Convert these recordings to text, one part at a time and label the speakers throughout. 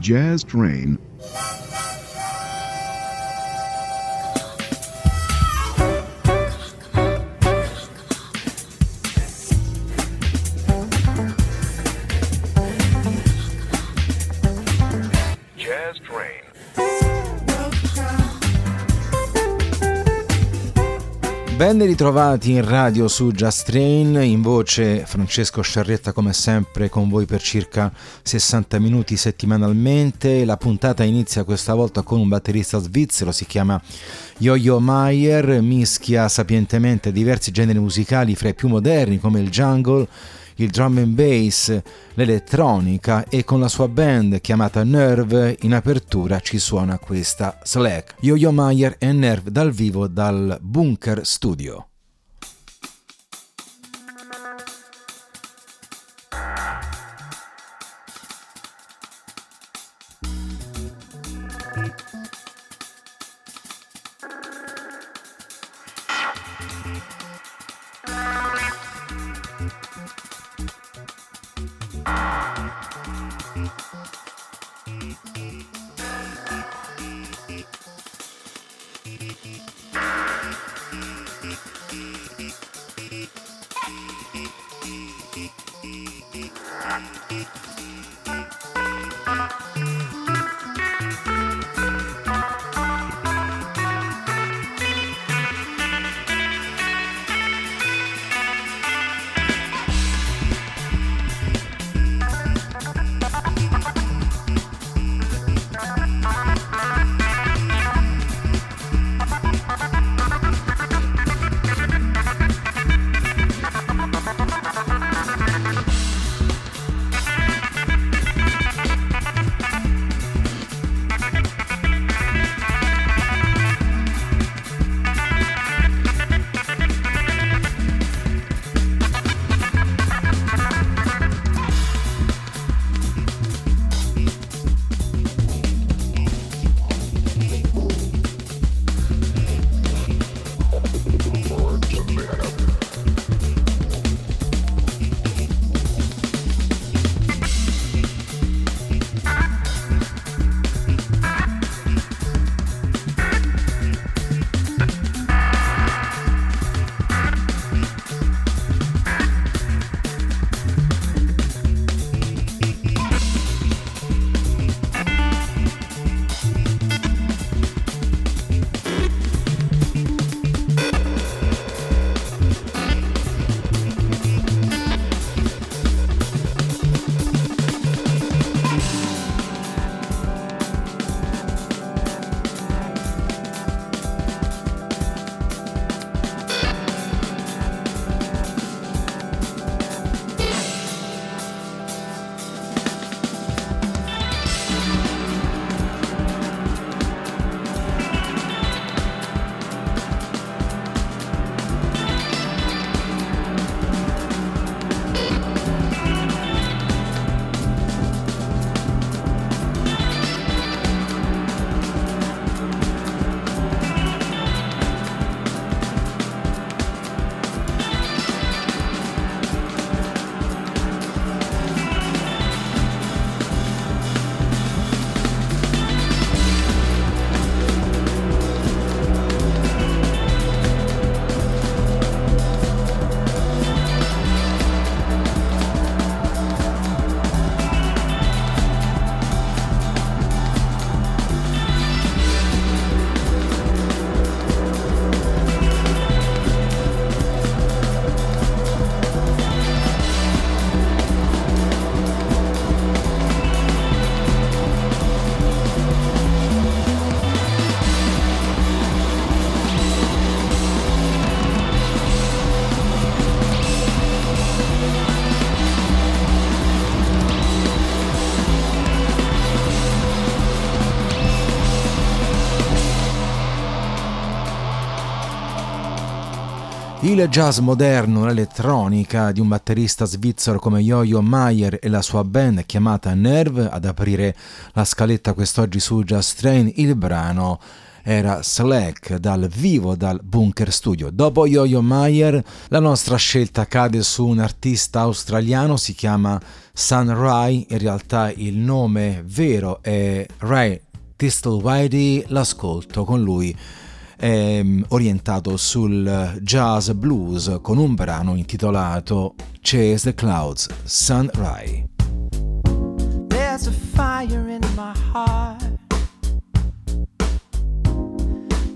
Speaker 1: Jazz Train
Speaker 2: Ben ritrovati in radio su Just Train, in voce Francesco Sciarretta come sempre con voi per circa 60 minuti settimanalmente. La puntata inizia questa volta con un batterista svizzero, si chiama Yo-Yo Mayer, mischia sapientemente diversi generi musicali fra i più moderni come il jungle, il drum and bass, l'elettronica e con la sua band chiamata Nerve in apertura ci suona questa Slack. Yo-Yo Mayer e Nerve dal vivo dal Bunker Studio. Il jazz moderno, l'elettronica di un batterista svizzero come Yo-Yo Mayer e la sua band chiamata Nerve ad aprire la scaletta quest'oggi su Just Train, il brano
Speaker 3: era Slack dal vivo dal Bunker Studio. Dopo Yo-Yo Meyer la nostra scelta cade su un artista australiano, si chiama Sun Rai, in realtà il nome vero è Ray Tistlewhitey, l'ascolto con lui mm, orientato sul jazz blues con un brano intitolato Chase the Clouds, Sun Rai. There's a fire in my heart.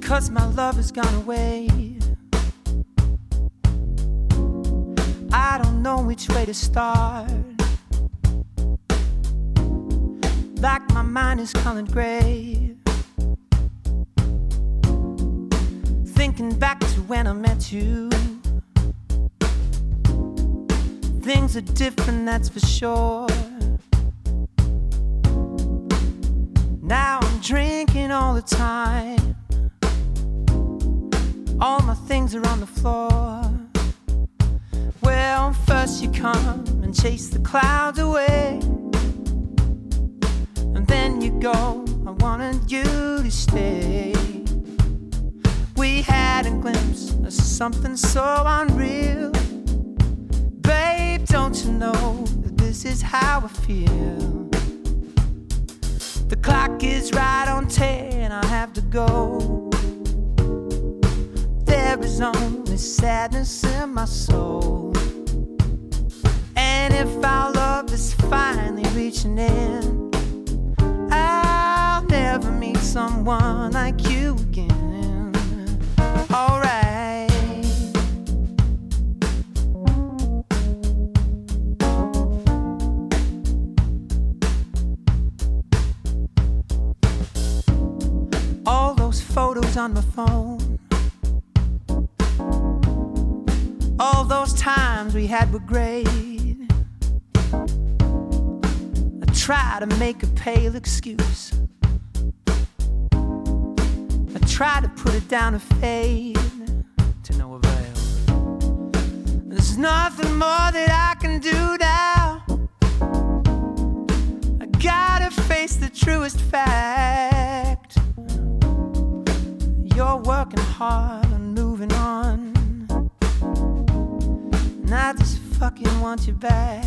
Speaker 3: Cause my love has gone away. I don't know which way to start. Like my mind is colored gray Thinking back to when I met you Things are different, that's for sure Now I'm drinking all the time. All my things are on the floor. Well, first you come and chase the clouds away. And then you go, I wanted you to stay. We had a glimpse of something so unreal. Babe, don't you know that this is how I feel? The clock is right on ten, I have to go. There is only sadness in my soul. And if our love is finally reaching in, I'll never meet someone like you again. On my phone. All those times we had were great. I try to make a pale excuse. I try to put it down to fade to no avail. There's nothing more that I can do now. I gotta face the truest fact. You're working hard and moving on. And I just fucking want you back.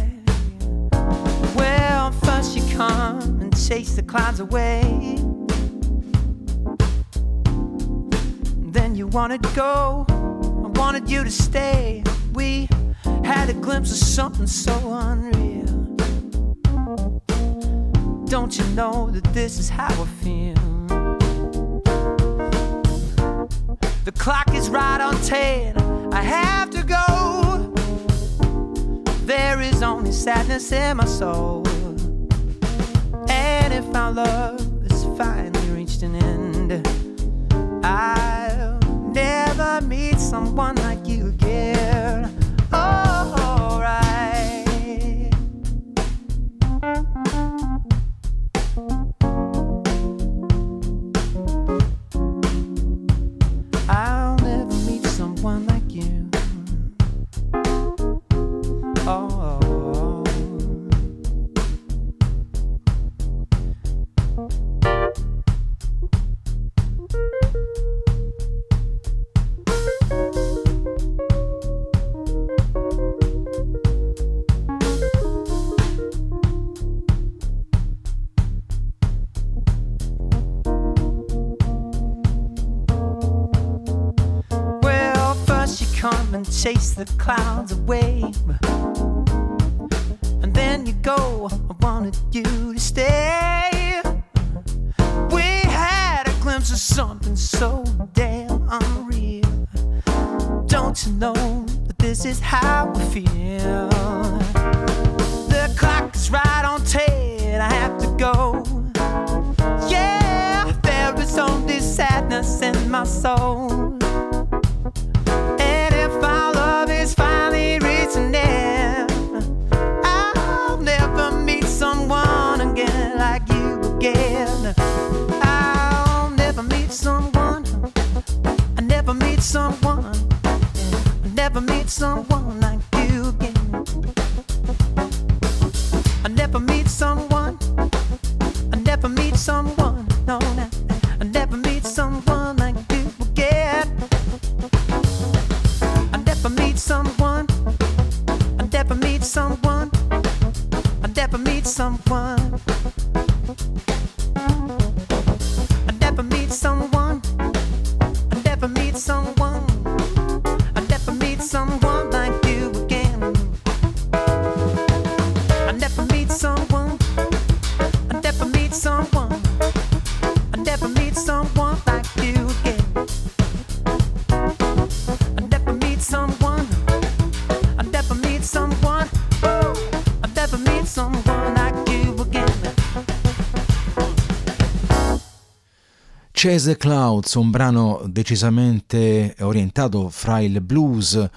Speaker 3: Well, first you come and chase the clouds away. Then you wanted to go. I wanted you to stay. We had a glimpse of something so unreal. Don't you know that this is how I feel? The clock is right on 10. I have to go. There is only sadness in my soul. And if our love has finally reached an end, I'll never meet someone like you again. Chase the clouds away. And then you go, I wanted you to stay. We had a glimpse of something so damn unreal. Don't you know that this is how we feel? The clock is right on 10, I have to go. Yeah, there is only sadness in my soul. never meet someone like you again. I never meet someone. I never meet someone.
Speaker 2: Chase Clouds, un brano decisamente orientato fra il blues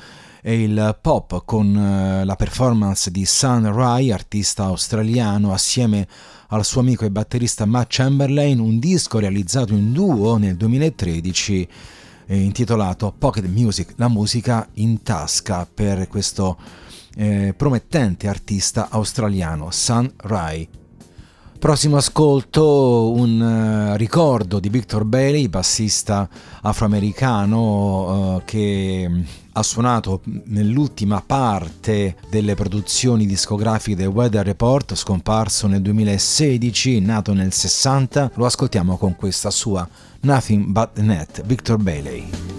Speaker 2: e il pop con eh, la performance di Sun Rai, artista australiano, assieme al suo amico e batterista Matt Chamberlain, un disco realizzato in duo nel 2013 eh, intitolato Pocket Music, la musica in tasca per questo eh, promettente artista australiano Sun Rai. Prossimo ascolto un uh, ricordo di Victor Bailey, bassista afroamericano uh, che ha suonato nell'ultima parte delle produzioni discografiche del Weather Report, scomparso nel 2016, nato nel 60. Lo ascoltiamo con questa sua Nothing But Net, Victor Bailey.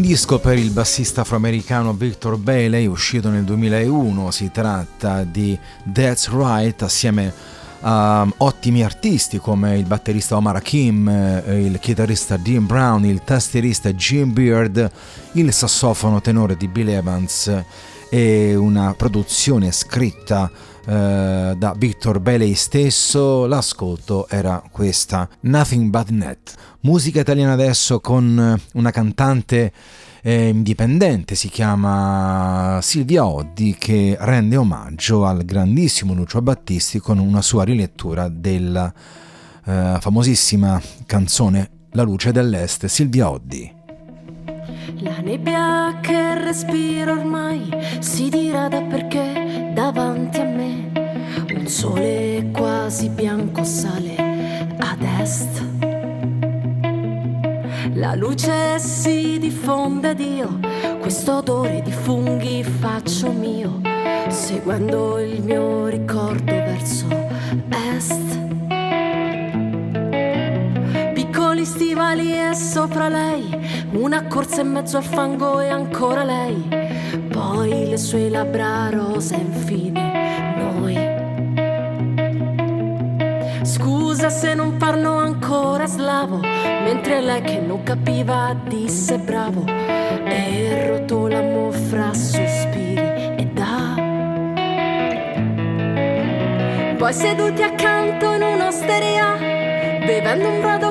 Speaker 2: Un disco per il bassista afroamericano Victor Bailey uscito nel 2001, si tratta di That's Right assieme a ottimi artisti come il batterista Omar Hakim, eh, il chitarrista Dean Brown, il tastierista Jim Beard, il sassofono tenore di Bill Evans e una produzione scritta eh, da Victor Bailey stesso, l'ascolto era questa, Nothing But Net. Musica italiana adesso con una cantante eh, indipendente, si chiama Silvia Oddi, che rende omaggio al grandissimo Lucio Battisti con una sua rilettura della eh, famosissima canzone La luce dell'est, Silvia Oddi.
Speaker 4: La nebbia che respiro ormai si dirada perché davanti a me un sole quasi bianco sale ad est. La luce si diffonde ed io questo odore di funghi faccio mio, seguendo il mio ricordo verso est. Piccoli stivali e sopra lei, una corsa in mezzo al fango e ancora lei, poi le sue labbra rose e infine noi. Scusa se non parlo ancora slavo, mentre lei che non capiva disse bravo e rotolamo fra sospiri e da. Poi seduti accanto in un'osteria, bevendo un brodo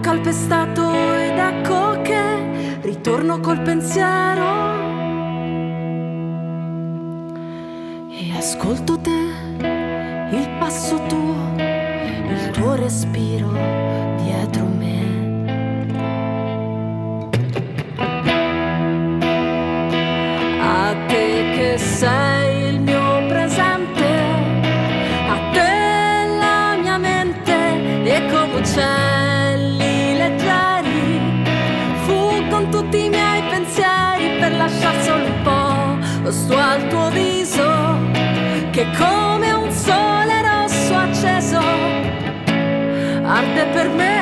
Speaker 4: Calpestato ed ecco che ritorno col pensiero e ascolto te, il passo tuo, il tuo respiro dietro me. A te che sei sto al tuo viso che come un sole rosso acceso arde per me.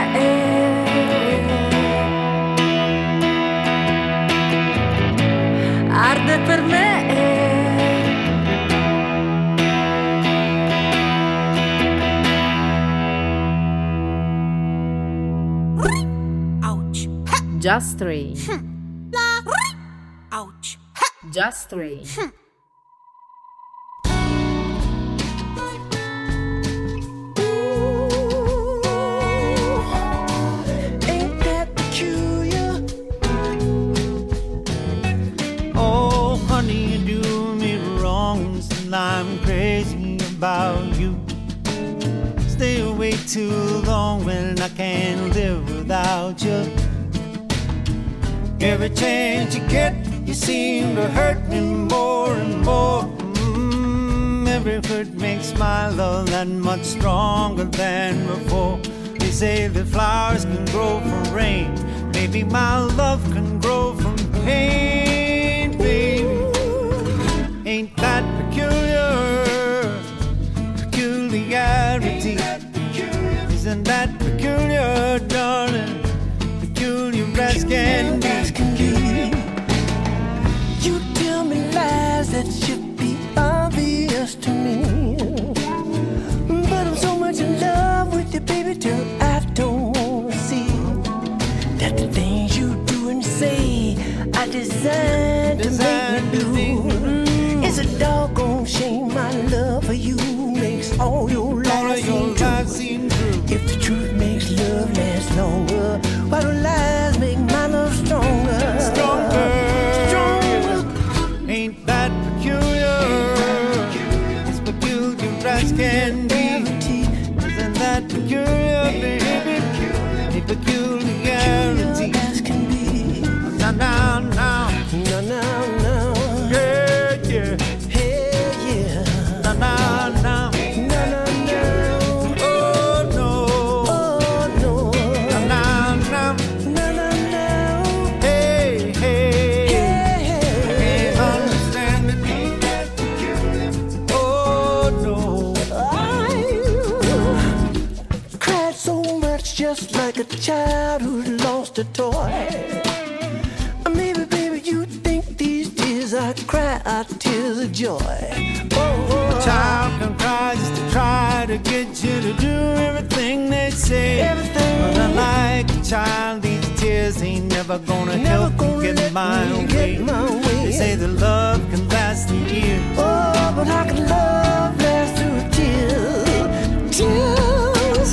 Speaker 4: Arde per me.
Speaker 5: Just Three.
Speaker 1: Wrong, and I'm crazy about you. Stay away too long when I can't live without you. Every chance you get, you seem to hurt me more and more. Mm, every hurt makes my love that much stronger than before. They say that flowers can grow from rain. Maybe my love can grow from pain. Ain't that peculiar? Peculiarity. Isn't that peculiar, darling? Peculiar as can be.
Speaker 6: That should be obvious to me. But I'm so much in love with you, baby, till I don't wanna see that the things you do and say I designed to make me do.
Speaker 1: me
Speaker 6: It's a doggone shame my love for you makes all your
Speaker 1: All
Speaker 6: lies
Speaker 1: of your
Speaker 6: seem true.
Speaker 1: lies seem true.
Speaker 6: If the truth makes love last longer, why do lies charity.
Speaker 1: Now, now, now.
Speaker 6: Yeah, yeah. Hey,
Speaker 1: just like a
Speaker 6: child who lost a toy. Maybe, baby, you think these tears I cry are tears of joy. Oh, oh,
Speaker 1: A child can cry just to try to get you to do everything they say.
Speaker 6: Everything.
Speaker 1: But unlike a child, these tears ain't never gonna
Speaker 6: Never
Speaker 1: help
Speaker 6: gonna
Speaker 1: me get my
Speaker 6: me
Speaker 1: way.
Speaker 6: get my way.
Speaker 1: They say that love can last in years.
Speaker 6: oh, but how can love last through tears? Tears.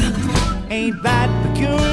Speaker 1: Ain't that peculiar?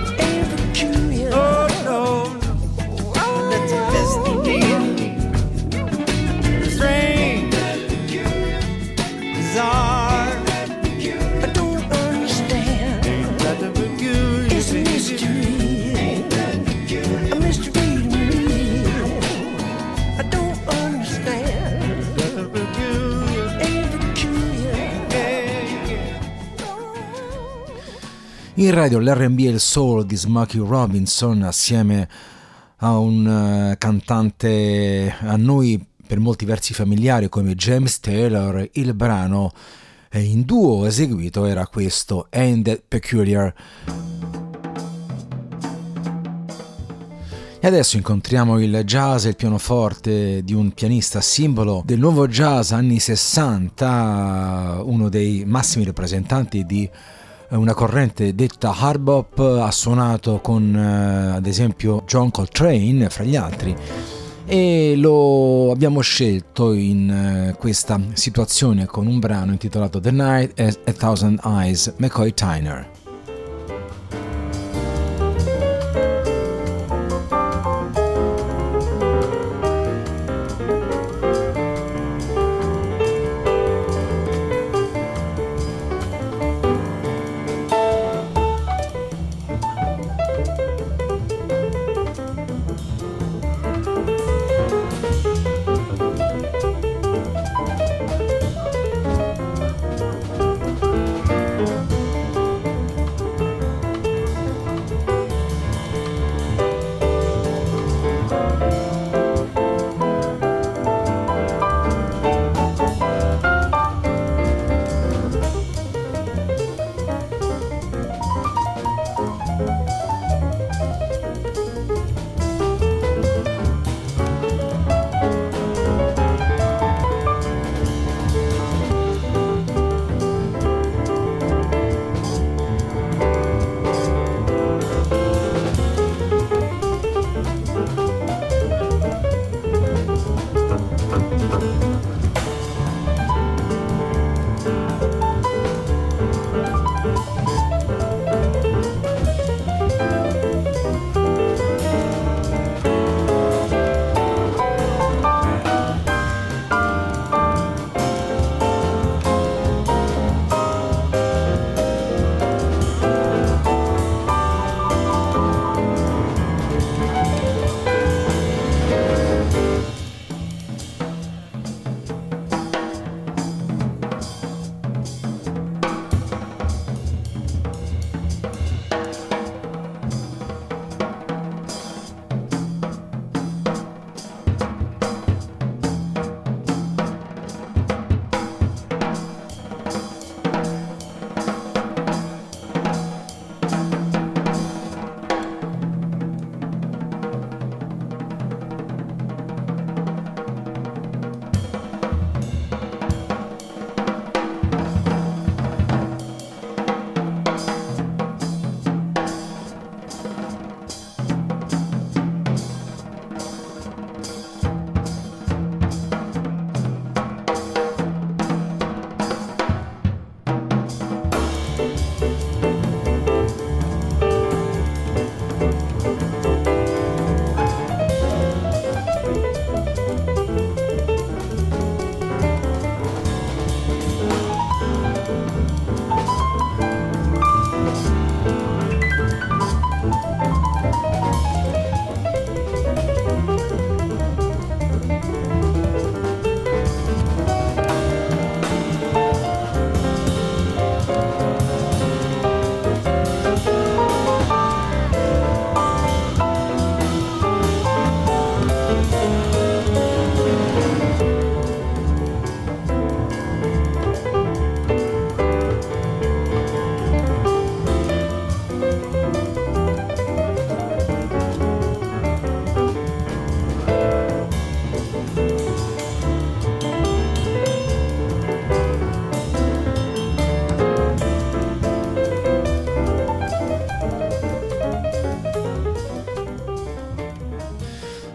Speaker 2: In radio l'R&B e il soul di Smokey Robinson assieme a un eh, cantante a noi per molti versi familiare come James Taylor, il brano in duo eseguito era questo That Peculiar. E adesso incontriamo il jazz e il pianoforte di un pianista simbolo del nuovo jazz anni 60, uno dei massimi rappresentanti di una corrente detta hard bop, ha suonato con eh, ad esempio John Coltrane fra gli altri e lo abbiamo scelto in eh, questa situazione con un brano intitolato The Night as a Thousand Eyes, McCoy Tyner.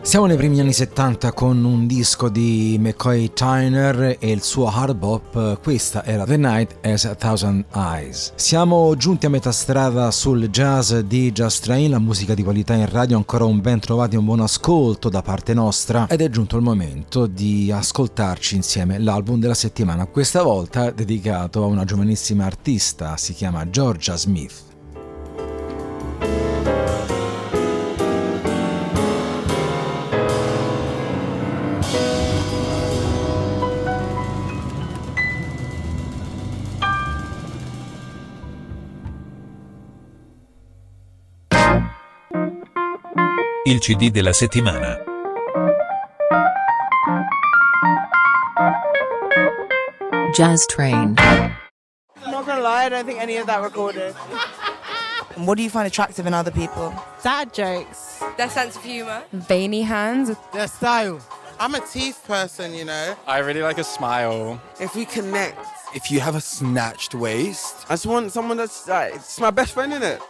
Speaker 2: Siamo nei primi anni 70 con un disco di McCoy Tyner e il suo hard bop, questa era The Night Has a Thousand Eyes. Siamo giunti a metà strada sul jazz di Just Train, la musica di qualità in radio, ancora un ben trovato e un buon ascolto da parte nostra ed è giunto il momento di ascoltarci insieme l'album della settimana, questa volta dedicato a una giovanissima artista, si chiama Georgia Smith.
Speaker 7: Il CD della settimana.
Speaker 8: Jazz Train.
Speaker 9: I'm not gonna lie, I don't think any of that recorded. what do you find attractive in other people?
Speaker 10: Dad jokes.
Speaker 11: Their sense of humour.
Speaker 10: Veiny hands.
Speaker 12: Their style. I'm a teeth person, you know.
Speaker 13: I really like a smile.
Speaker 14: If we connect.
Speaker 15: If you have a snatched waist.
Speaker 14: I just want someone that's like, it's my best friend in it.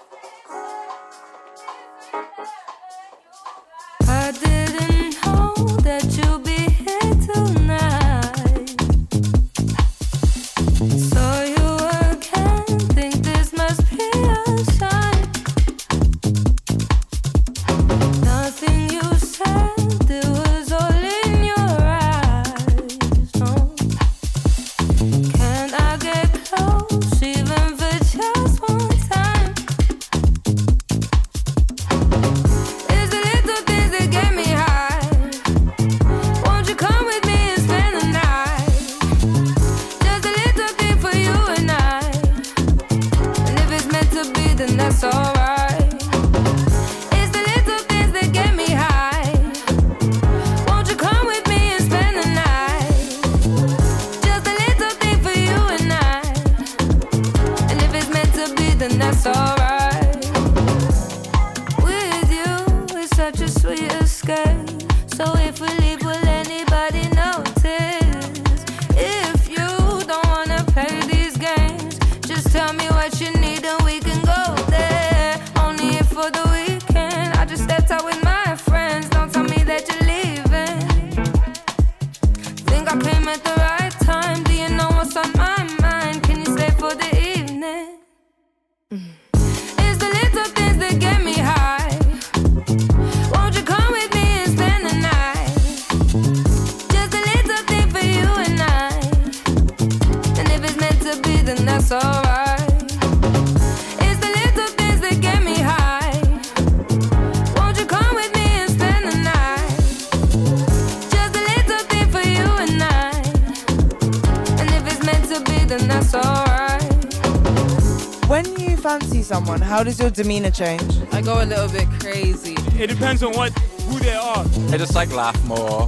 Speaker 9: How does your demeanor change?
Speaker 10: I go a little bit crazy.
Speaker 13: It depends on what who they are. I just like laugh more.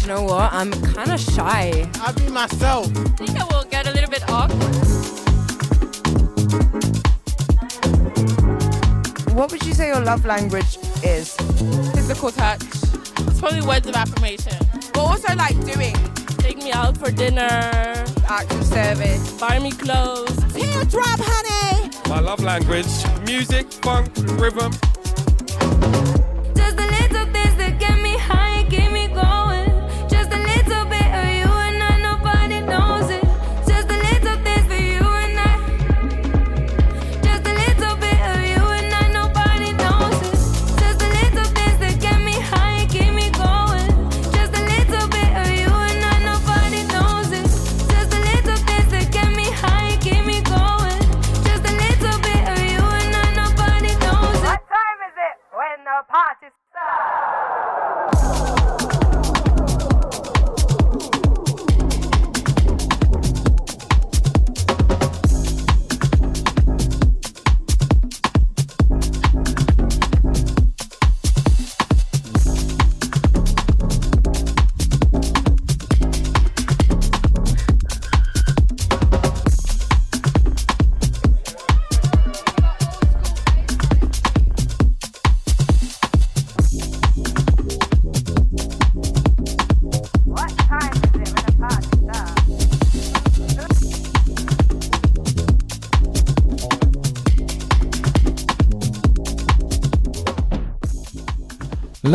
Speaker 10: You know what? I'm kind of shy.
Speaker 12: I'll be myself.
Speaker 11: I think I will get a little bit awkward.
Speaker 9: What would you say your love language is?
Speaker 10: Physical touch. It's probably words of affirmation.
Speaker 9: But also like doing
Speaker 10: Take me out for dinner.
Speaker 9: acts of service.
Speaker 10: Buy me clothes.
Speaker 9: Teardrop, honey!
Speaker 13: My love language: music, funk, rhythm.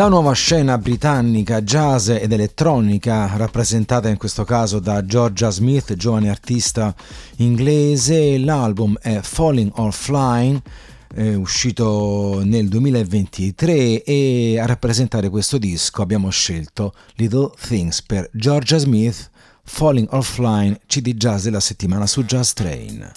Speaker 2: La nuova scena britannica jazz ed elettronica, rappresentata in questo caso da Georgia Smith, giovane artista inglese, l'album è Falling or Flying, eh, uscito nel 2023 e a rappresentare questo disco abbiamo scelto Little Things per Georgia Smith, Falling or Flying, CD Jazz della settimana su Jazz Train.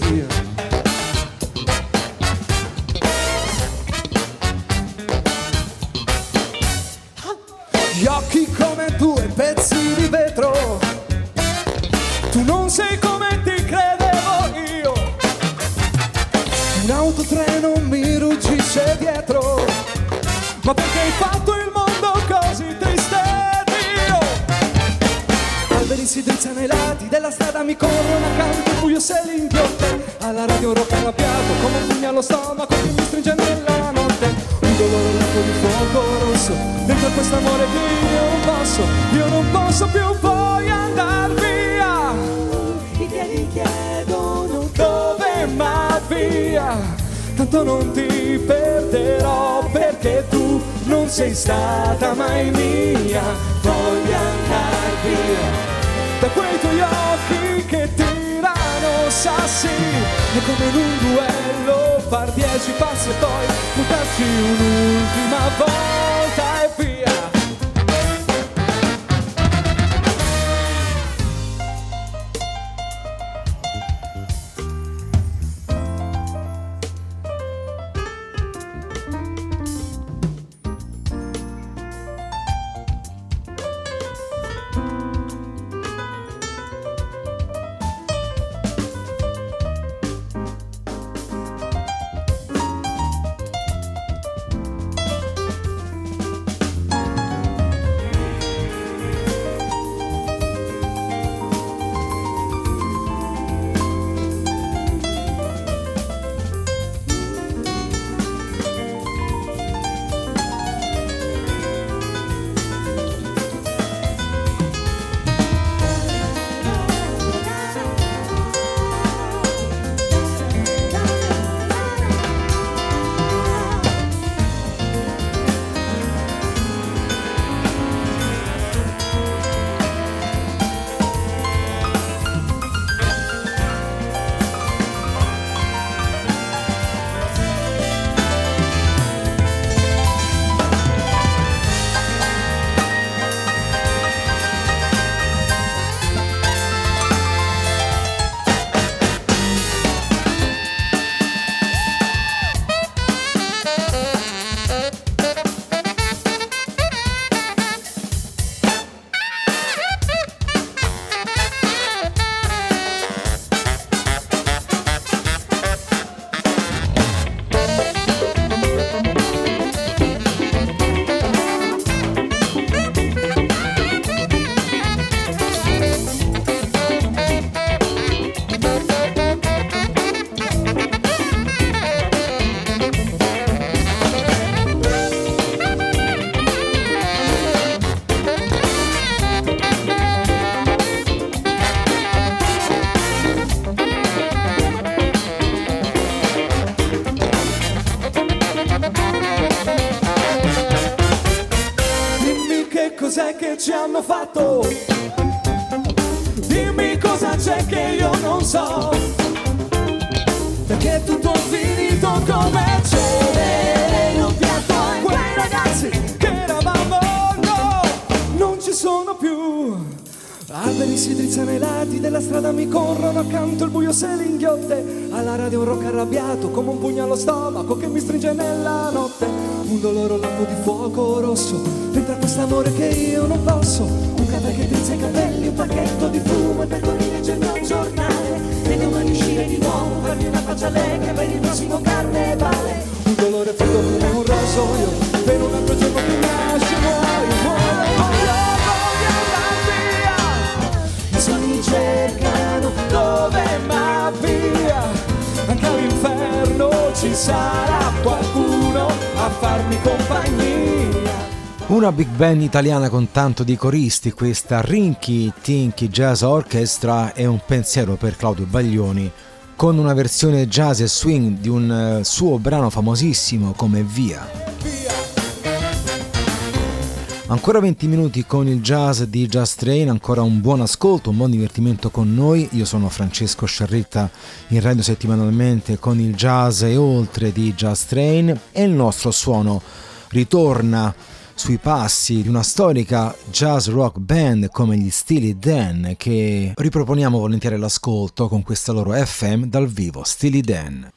Speaker 16: city stata mai mia, voglio andare via da quei tuoi occhi che tirano sassi e come in un duello far dieci passi e poi buttarci un'ultima volta e via.
Speaker 17: big band italiana con tanto di coristi, questa Rinky Tinky Jazz Orchestra è un pensiero per Claudio Baglioni, con una versione jazz e swing di un eh, suo brano famosissimo come Via. Ancora 20 minuti con il jazz di Jazz Train, ancora un buon ascolto, un buon divertimento con noi. Io sono Francesco Sciarretta in radio settimanalmente con il jazz e oltre di Jazz Train e il nostro suono ritorna sui passi di una storica jazz rock band come gli Steely Dan che riproponiamo volentieri all'ascolto con questa loro FM dal vivo, Steely Dan.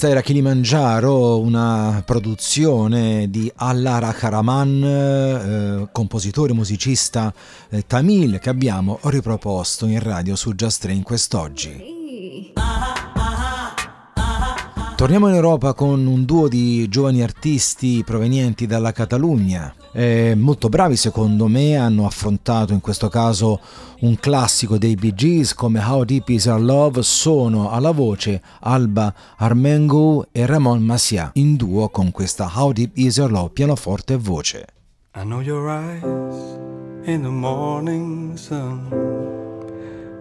Speaker 2: Questa era Kilimanjaro, una produzione di Allara Karaman, eh, compositore e musicista eh, tamil che abbiamo riproposto in radio su Just Train quest'oggi. Torniamo in Europa con un duo di giovani artisti provenienti dalla Catalogna. Eh, molto bravi secondo me, hanno affrontato in questo caso un classico dei Bee Gees come How Deep Is Our Love, sono alla voce Alba Armengo e Ramon Masia in duo con questa How Deep Is Our Love, pianoforte e voce.
Speaker 18: I know your eyes in the morning sun.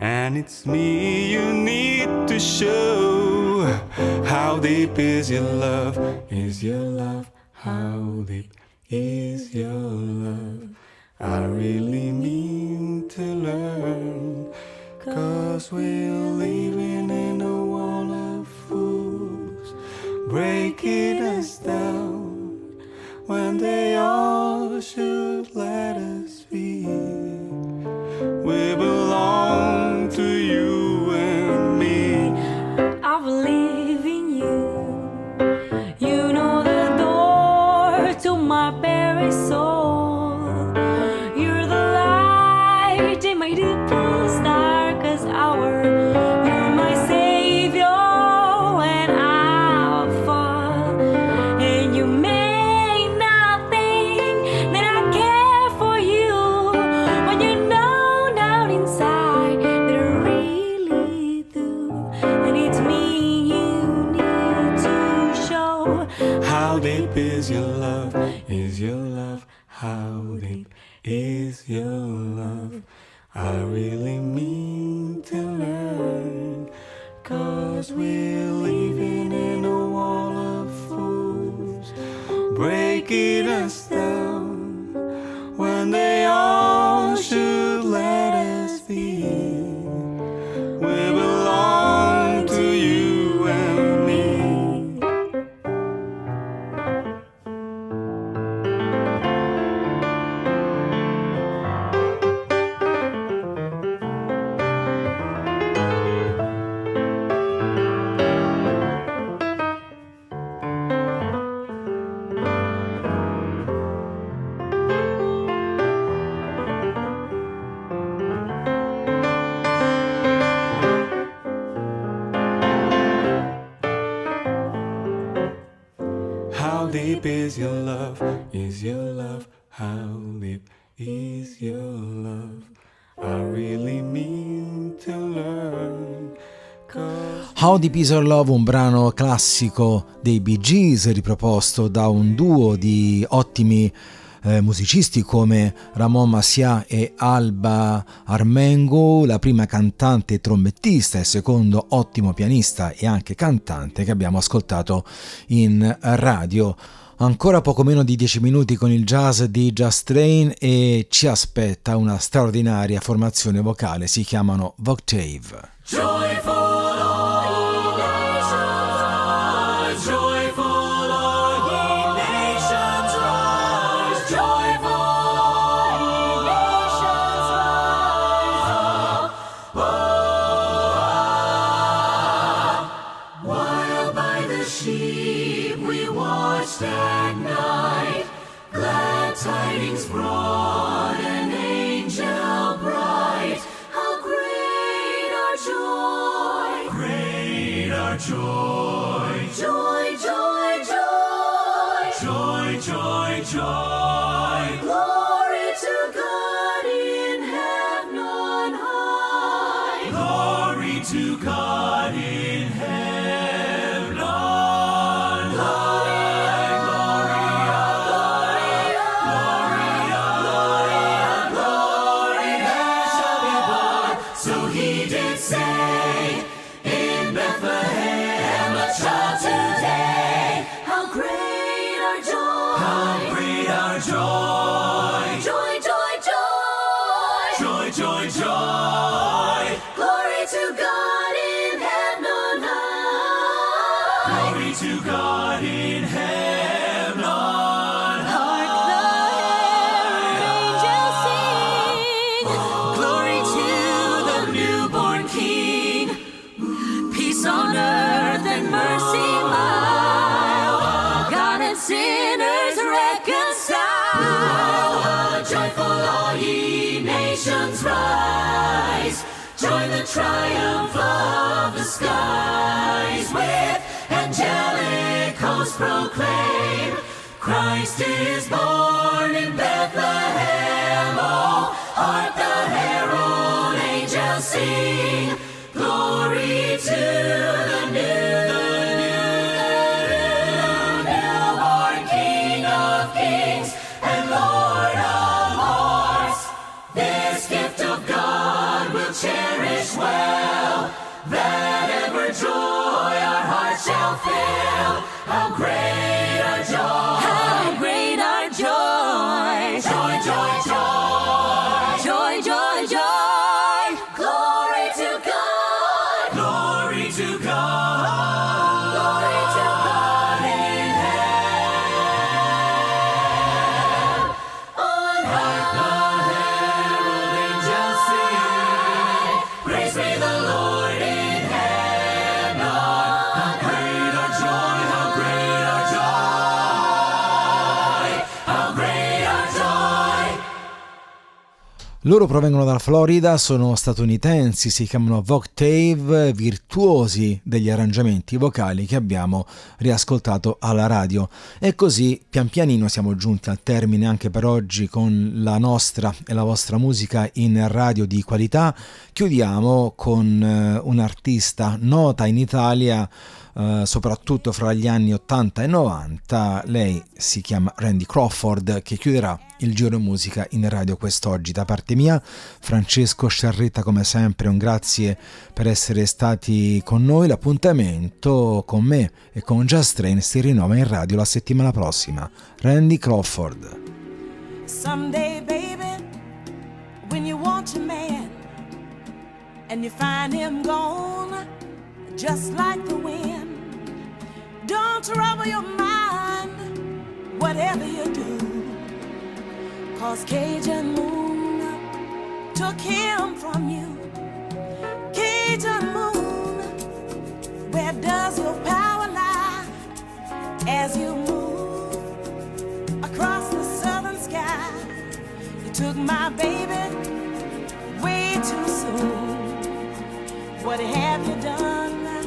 Speaker 18: and it's me you need to show. How deep is your love? Is your love? How deep is your love? I really mean to learn. Cause we're living in a wall of fools, breaking us down when they all should let us be. We belong to you and me.
Speaker 4: I believe in you. You know the door to my very soul. You're the light in my deepest, darkest hour.
Speaker 18: How Deep Is
Speaker 2: Our Love, un brano classico dei Bee Gees riproposto da un duo di ottimi eh, musicisti come Ramon Masia e Alba Armengo, la prima cantante e trombettista e secondo ottimo pianista e anche cantante che abbiamo ascoltato in radio. Ancora poco meno di 10 minuti con il jazz di Just Train e ci aspetta una straordinaria formazione vocale, si chiamano Voctave.
Speaker 6: Joyful ye nations, rise.
Speaker 4: Join the triumph of the skies. With angelic hosts proclaim, Christ is born in Bethlehem. Oh, hark the herald angels sing. Glory to the new,
Speaker 2: Loro provengono dalla Florida, sono statunitensi, si chiamano Voctave, virtuosi degli arrangiamenti vocali che abbiamo riascoltato alla radio. E così pian pianino siamo giunti al termine anche per oggi con la nostra e la vostra musica in radio di qualità. Chiudiamo con eh, un'artista nota in Italia eh, soprattutto fra gli anni 80 e 90. Lei si chiama Randy Crawford che chiuderà il giro musica in radio quest'oggi. Da parte mia, Francesco Sciarretta, come sempre, un grazie per essere stati con noi. L'appuntamento con me e con Just Train si rinnova in radio la settimana prossima. Randy Crawford.
Speaker 3: Someday, baby, when you want your man and you find him gone, just like the wind, don't trouble your mind, whatever you do. Cause Cajun Moon took him from you. Cajun Moon, where does your power lie as you move across the southern sky? You took my baby way too soon. What have you done,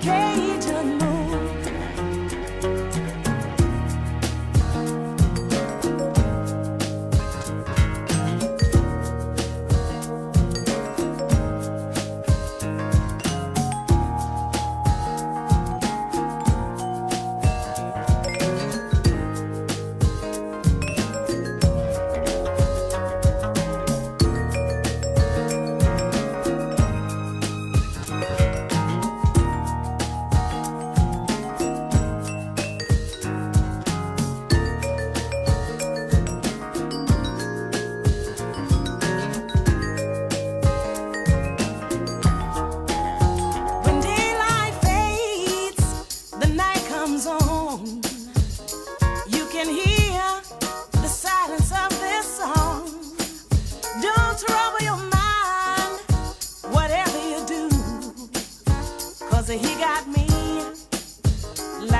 Speaker 3: Cajun Moon?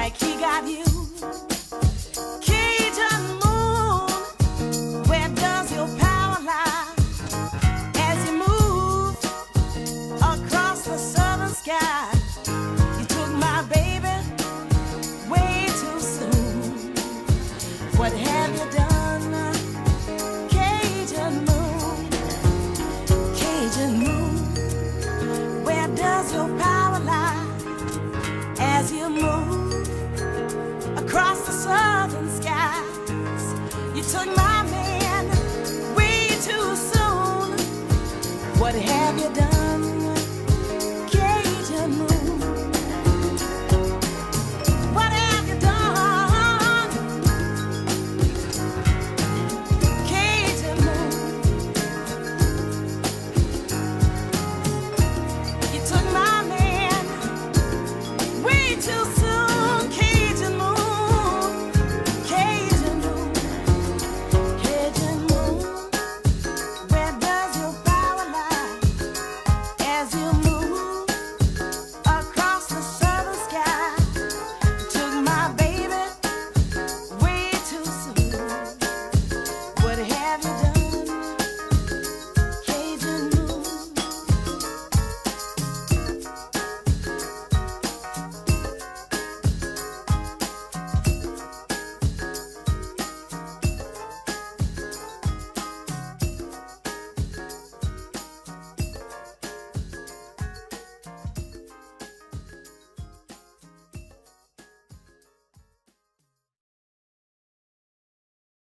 Speaker 3: like he got you.